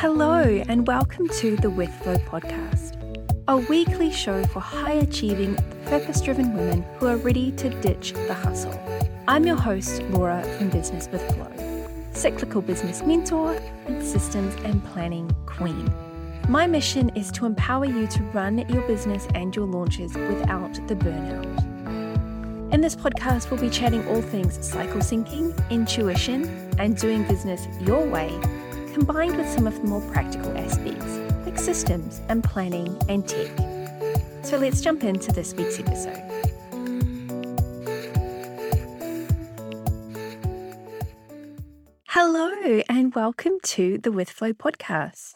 Hello, and welcome to the With Flow podcast, a weekly show for high achieving, purpose driven women who are ready to ditch the hustle. I'm your host, Laura from Business with Flow, cyclical business mentor and systems and planning queen. My mission is to empower you to run your business and your launches without the burnout. In this podcast, we'll be chatting all things cycle syncing, intuition, and doing business your way combined with some of the more practical aspects like systems and planning and tech. So let's jump into this week's episode. Hello, and welcome to the With Flow podcast.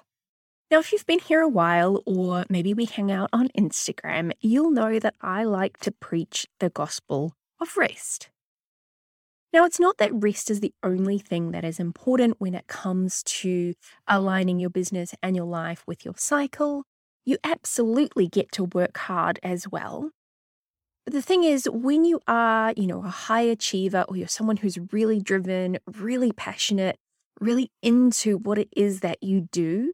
Now, if you've been here a while, or maybe we hang out on Instagram, you'll know that I like to preach the gospel of rest. Now, it's not that rest is the only thing that is important when it comes to aligning your business and your life with your cycle. You absolutely get to work hard as well. But the thing is, when you are, you know, a high achiever or you're someone who's really driven, really passionate, really into what it is that you do,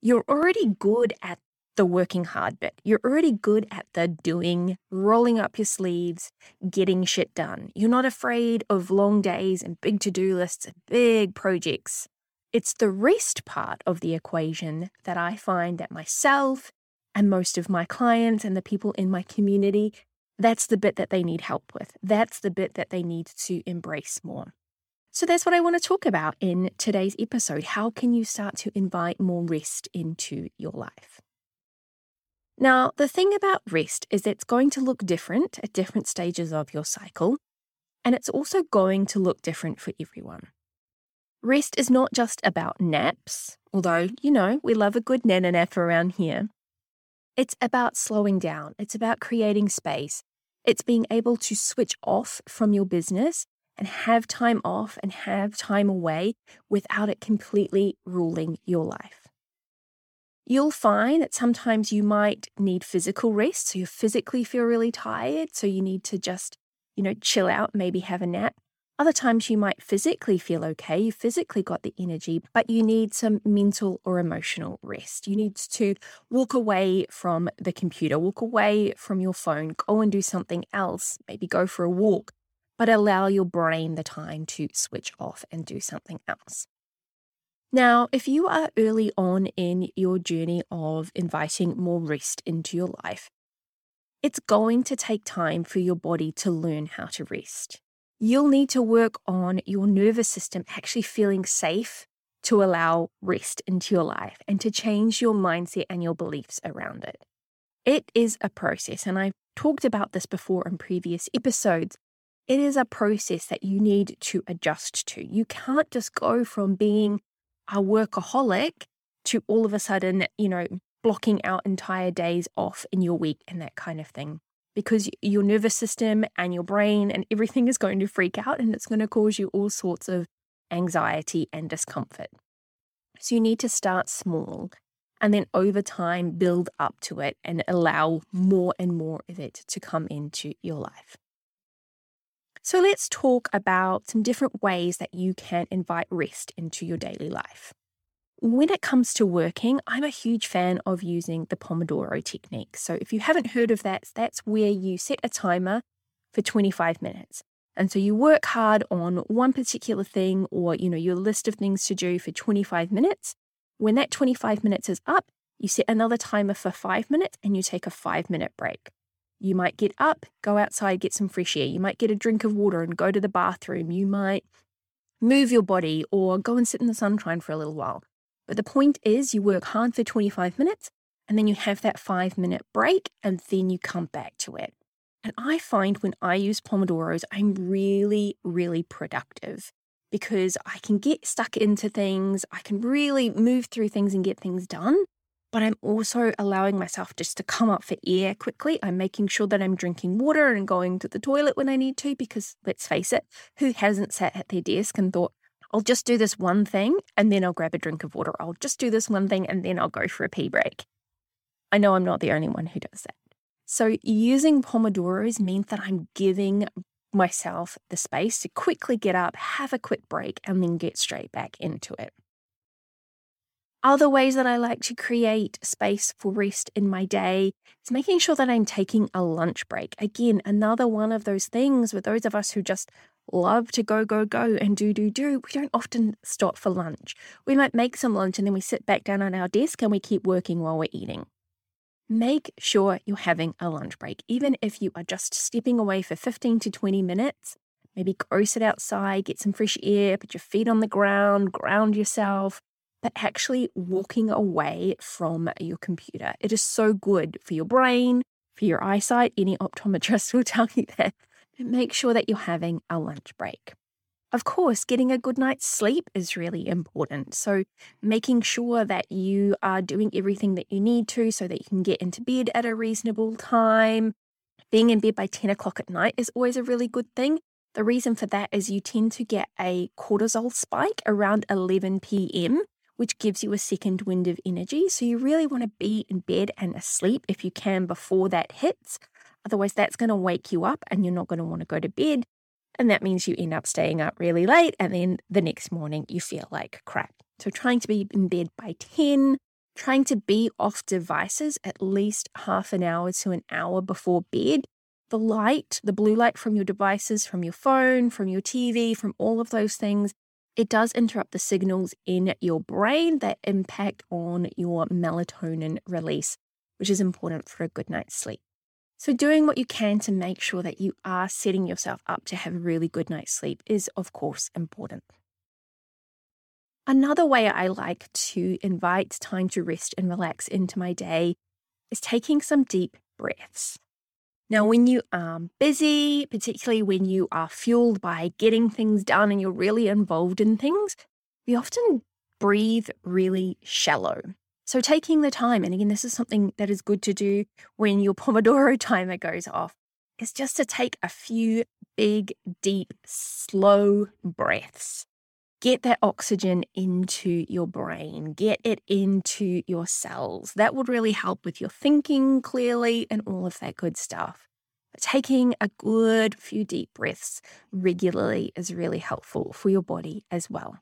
you're already good at the working hard bit. You're already good at the doing, rolling up your sleeves, getting shit done. You're not afraid of long days and big to do lists and big projects. It's the rest part of the equation that I find that myself and most of my clients and the people in my community, that's the bit that they need help with. That's the bit that they need to embrace more. So that's what I want to talk about in today's episode. How can you start to invite more rest into your life? Now, the thing about rest is it's going to look different at different stages of your cycle, and it's also going to look different for everyone. Rest is not just about naps, although, you know, we love a good nana nap around here. It's about slowing down, it's about creating space, it's being able to switch off from your business and have time off and have time away without it completely ruling your life. You'll find that sometimes you might need physical rest. So you physically feel really tired. So you need to just, you know, chill out, maybe have a nap. Other times you might physically feel okay. You physically got the energy, but you need some mental or emotional rest. You need to walk away from the computer, walk away from your phone, go and do something else, maybe go for a walk, but allow your brain the time to switch off and do something else. Now, if you are early on in your journey of inviting more rest into your life, it's going to take time for your body to learn how to rest. You'll need to work on your nervous system actually feeling safe to allow rest into your life and to change your mindset and your beliefs around it. It is a process, and I've talked about this before in previous episodes. It is a process that you need to adjust to. You can't just go from being a workaholic to all of a sudden, you know, blocking out entire days off in your week and that kind of thing. Because your nervous system and your brain and everything is going to freak out and it's going to cause you all sorts of anxiety and discomfort. So you need to start small and then over time build up to it and allow more and more of it to come into your life. So let's talk about some different ways that you can invite rest into your daily life. When it comes to working, I'm a huge fan of using the Pomodoro technique. So if you haven't heard of that, that's where you set a timer for 25 minutes. And so you work hard on one particular thing or, you know, your list of things to do for 25 minutes. When that 25 minutes is up, you set another timer for 5 minutes and you take a 5 minute break. You might get up, go outside, get some fresh air. You might get a drink of water and go to the bathroom. You might move your body or go and sit in the sunshine for a little while. But the point is, you work hard for 25 minutes and then you have that five minute break and then you come back to it. And I find when I use Pomodoros, I'm really, really productive because I can get stuck into things. I can really move through things and get things done but I'm also allowing myself just to come up for air quickly. I'm making sure that I'm drinking water and going to the toilet when I need to, because let's face it, who hasn't sat at their desk and thought, I'll just do this one thing and then I'll grab a drink of water. I'll just do this one thing and then I'll go for a pee break. I know I'm not the only one who does that. So, using Pomodoros means that I'm giving myself the space to quickly get up, have a quick break, and then get straight back into it. Other ways that I like to create space for rest in my day is making sure that I'm taking a lunch break. Again, another one of those things with those of us who just love to go, go, go and do, do, do. We don't often stop for lunch. We might make some lunch and then we sit back down on our desk and we keep working while we're eating. Make sure you're having a lunch break, even if you are just stepping away for 15 to 20 minutes. Maybe go sit outside, get some fresh air, put your feet on the ground, ground yourself, but actually walking away from your computer. It is so good for your brain, for your eyesight. Any optometrist will tell you that. But make sure that you're having a lunch break. Of course, getting a good night's sleep is really important. So, making sure that you are doing everything that you need to so that you can get into bed at a reasonable time. Being in bed by 10 o'clock at night is always a really good thing. The reason for that is you tend to get a cortisol spike around 11 p.m which gives you a second wind of energy. So you really want to be in bed and asleep if you can before that hits. Otherwise, that's going to wake you up and you're not going to want to go to bed. And that means you end up staying up really late. And then the next morning, you feel like crap. So trying to be in bed by 10, trying to be off devices at least half an hour to an hour before bed. The light, the blue light from your devices, from your phone, from your TV, from all of those things it does interrupt the signals in your brain that impact on your melatonin release, which is important for a good night's sleep. So, doing what you can to make sure that you are setting yourself up to have a really good night's sleep is, of course, important. Another way I like to invite time to rest and relax into my day is taking some deep breaths. Now, when you are busy, particularly when you are fueled by getting things done and you're really involved in things, we often breathe really shallow. So, taking the time, and again, this is something that is good to do when your Pomodoro timer goes off, is just to take a few big, deep, slow breaths. Get that oxygen into your brain, get it into your cells. That would really help with your thinking clearly and all of that good stuff. But taking a good few deep breaths regularly is really helpful for your body as well.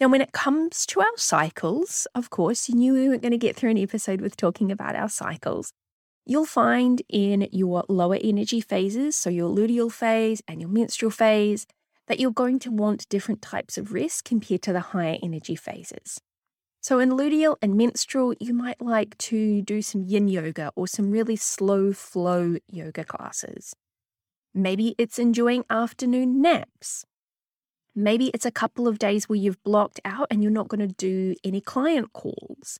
Now, when it comes to our cycles, of course, you knew we weren't going to get through an episode with talking about our cycles. You'll find in your lower energy phases, so your luteal phase and your menstrual phase, that you're going to want different types of rest compared to the higher energy phases. So, in luteal and menstrual, you might like to do some yin yoga or some really slow flow yoga classes. Maybe it's enjoying afternoon naps. Maybe it's a couple of days where you've blocked out and you're not going to do any client calls.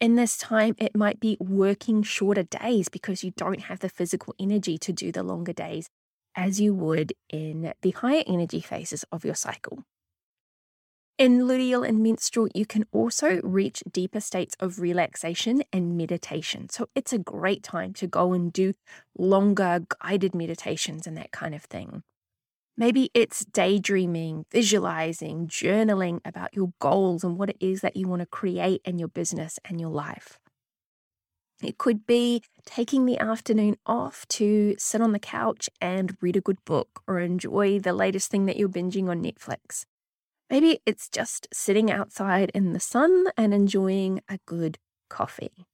In this time, it might be working shorter days because you don't have the physical energy to do the longer days as you would in the higher energy phases of your cycle. In luteal and menstrual, you can also reach deeper states of relaxation and meditation. So it's a great time to go and do longer guided meditations and that kind of thing. Maybe it's daydreaming, visualizing, journaling about your goals and what it is that you want to create in your business and your life. It could be taking the afternoon off to sit on the couch and read a good book or enjoy the latest thing that you're binging on Netflix. Maybe it's just sitting outside in the sun and enjoying a good coffee.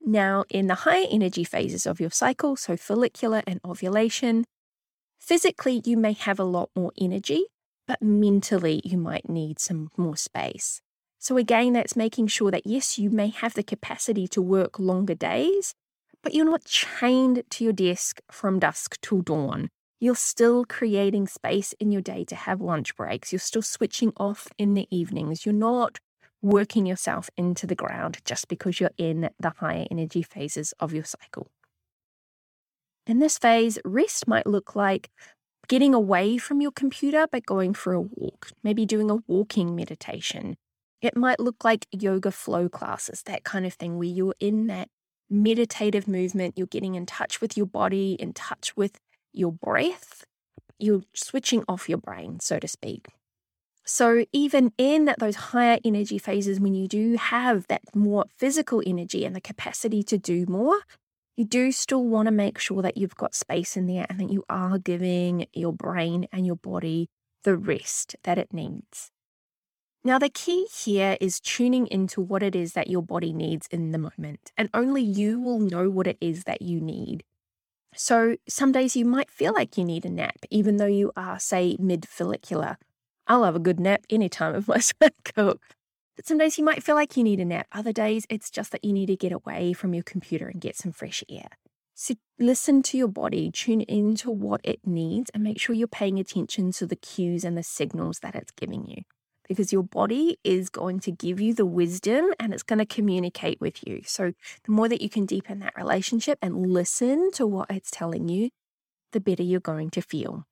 Now, in the higher energy phases of your cycle, so follicular and ovulation, physically you may have a lot more energy, but mentally you might need some more space. So, again, that's making sure that yes, you may have the capacity to work longer days, but you're not chained to your desk from dusk till dawn. You're still creating space in your day to have lunch breaks. You're still switching off in the evenings. You're not working yourself into the ground just because you're in the higher energy phases of your cycle. In this phase, rest might look like getting away from your computer by going for a walk, maybe doing a walking meditation, it might look like yoga flow classes, that kind of thing, where you're in that meditative movement, you're getting in touch with your body, in touch with your breath, you're switching off your brain, so to speak. So, even in those higher energy phases, when you do have that more physical energy and the capacity to do more, you do still want to make sure that you've got space in there and that you are giving your brain and your body the rest that it needs. Now, the key here is tuning into what it is that your body needs in the moment, and only you will know what it is that you need. So, some days you might feel like you need a nap, even though you are, say, mid follicular. I'll have a good nap any time of my cycle. But some days you might feel like you need a nap. Other days, it's just that you need to get away from your computer and get some fresh air. So listen to your body, tune into what it needs, and make sure you're paying attention to the cues and the signals that it's giving you. Because your body is going to give you the wisdom and it's going to communicate with you. So, the more that you can deepen that relationship and listen to what it's telling you, the better you're going to feel.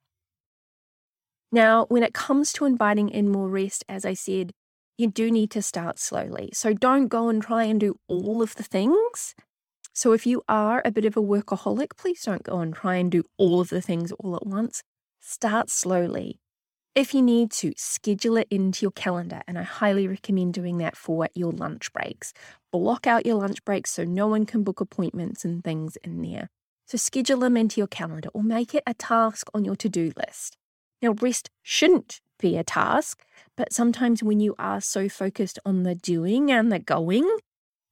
Now, when it comes to inviting in more rest, as I said, you do need to start slowly. So don't go and try and do all of the things. So if you are a bit of a workaholic, please don't go and try and do all of the things all at once. Start slowly. If you need to, schedule it into your calendar, and I highly recommend doing that for your lunch breaks. Block out your lunch breaks so no one can book appointments and things in there. So schedule them into your calendar or make it a task on your to do list. Now, rest shouldn't be a task, but sometimes when you are so focused on the doing and the going,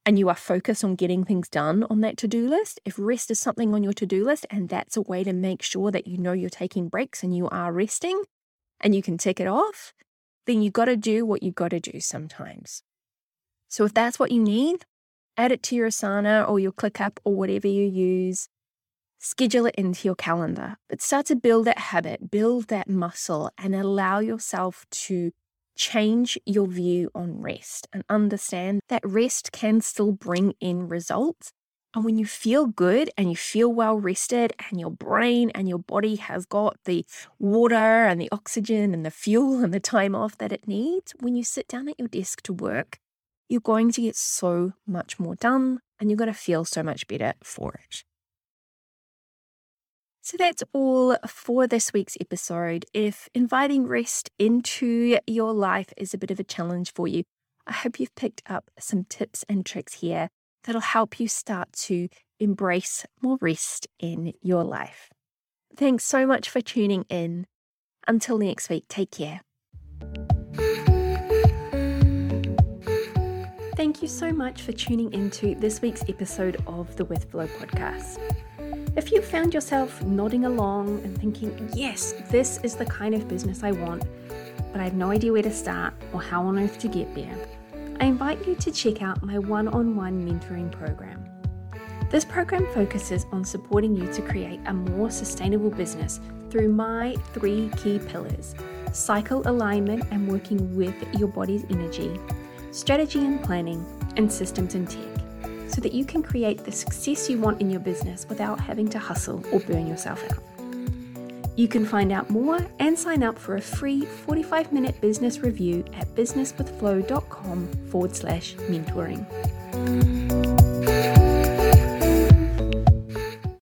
and you are focused on getting things done on that to do list, if rest is something on your to do list and that's a way to make sure that you know you're taking breaks and you are resting and you can tick it off, then you got to do what you got to do sometimes. So if that's what you need, add it to your Asana or your ClickUp or whatever you use schedule it into your calendar, but start to build that habit, build that muscle, and allow yourself to change your view on rest and understand that rest can still bring in results. And when you feel good and you feel well rested, and your brain and your body has got the water and the oxygen and the fuel and the time off that it needs, when you sit down at your desk to work, you're going to get so much more done and you're going to feel so much better for it. So that's all for this week's episode. If inviting rest into your life is a bit of a challenge for you, I hope you've picked up some tips and tricks here that'll help you start to embrace more rest in your life. Thanks so much for tuning in. Until next week, take care. Thank you so much for tuning into this week's episode of the With Flow podcast. If you found yourself nodding along and thinking, yes, this is the kind of business I want, but I have no idea where to start or how on earth to get there, I invite you to check out my one on one mentoring program. This program focuses on supporting you to create a more sustainable business through my three key pillars cycle alignment and working with your body's energy, strategy and planning, and systems and tech so that you can create the success you want in your business without having to hustle or burn yourself out. You can find out more and sign up for a free 45 minute business review at businesswithflow.com forward slash mentoring.